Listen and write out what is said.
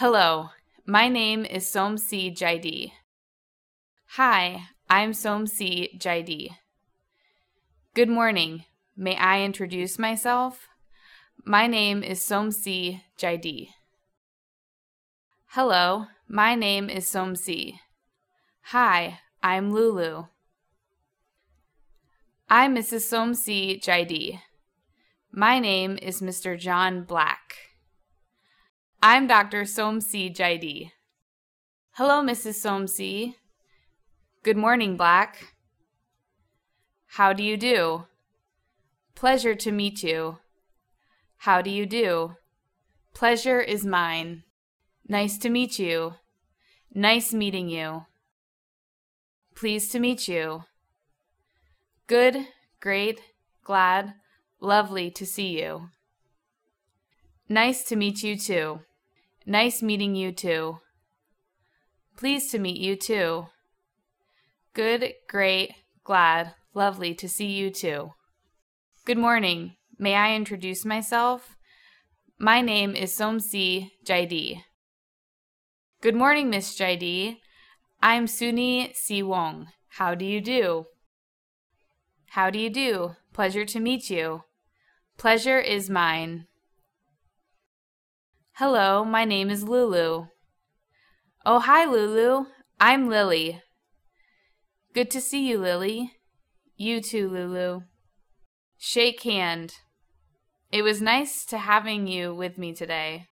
Hello, my name is Somsi Jaidi. Hi, I'm Somsi Jaidi. Good morning. May I introduce myself? My name is Somsi Jaidi. Hello, my name is Somsi. Hi, I'm Lulu. I'm Mrs. Somsi Jaidi. My name is Mr. John Black. I'm Dr. Somsi Jaidi. Hello, Mrs. Somsi. Good morning, Black. How do you do? Pleasure to meet you. How do you do? Pleasure is mine. Nice to meet you. Nice meeting you. Pleased to meet you. Good, great, glad, lovely to see you. Nice to meet you too. Nice meeting you too. Pleased to meet you too. Good, great, glad, lovely to see you too. Good morning. May I introduce myself? My name is Somsi Jaidi. Good morning, Miss Jaidi. I'm Suni Si Wong. How do you do? How do you do? Pleasure to meet you. Pleasure is mine. Hello, my name is Lulu. Oh, hi, Lulu. I'm Lily. Good to see you, Lily. You too, Lulu. Shake hand. It was nice to having you with me today.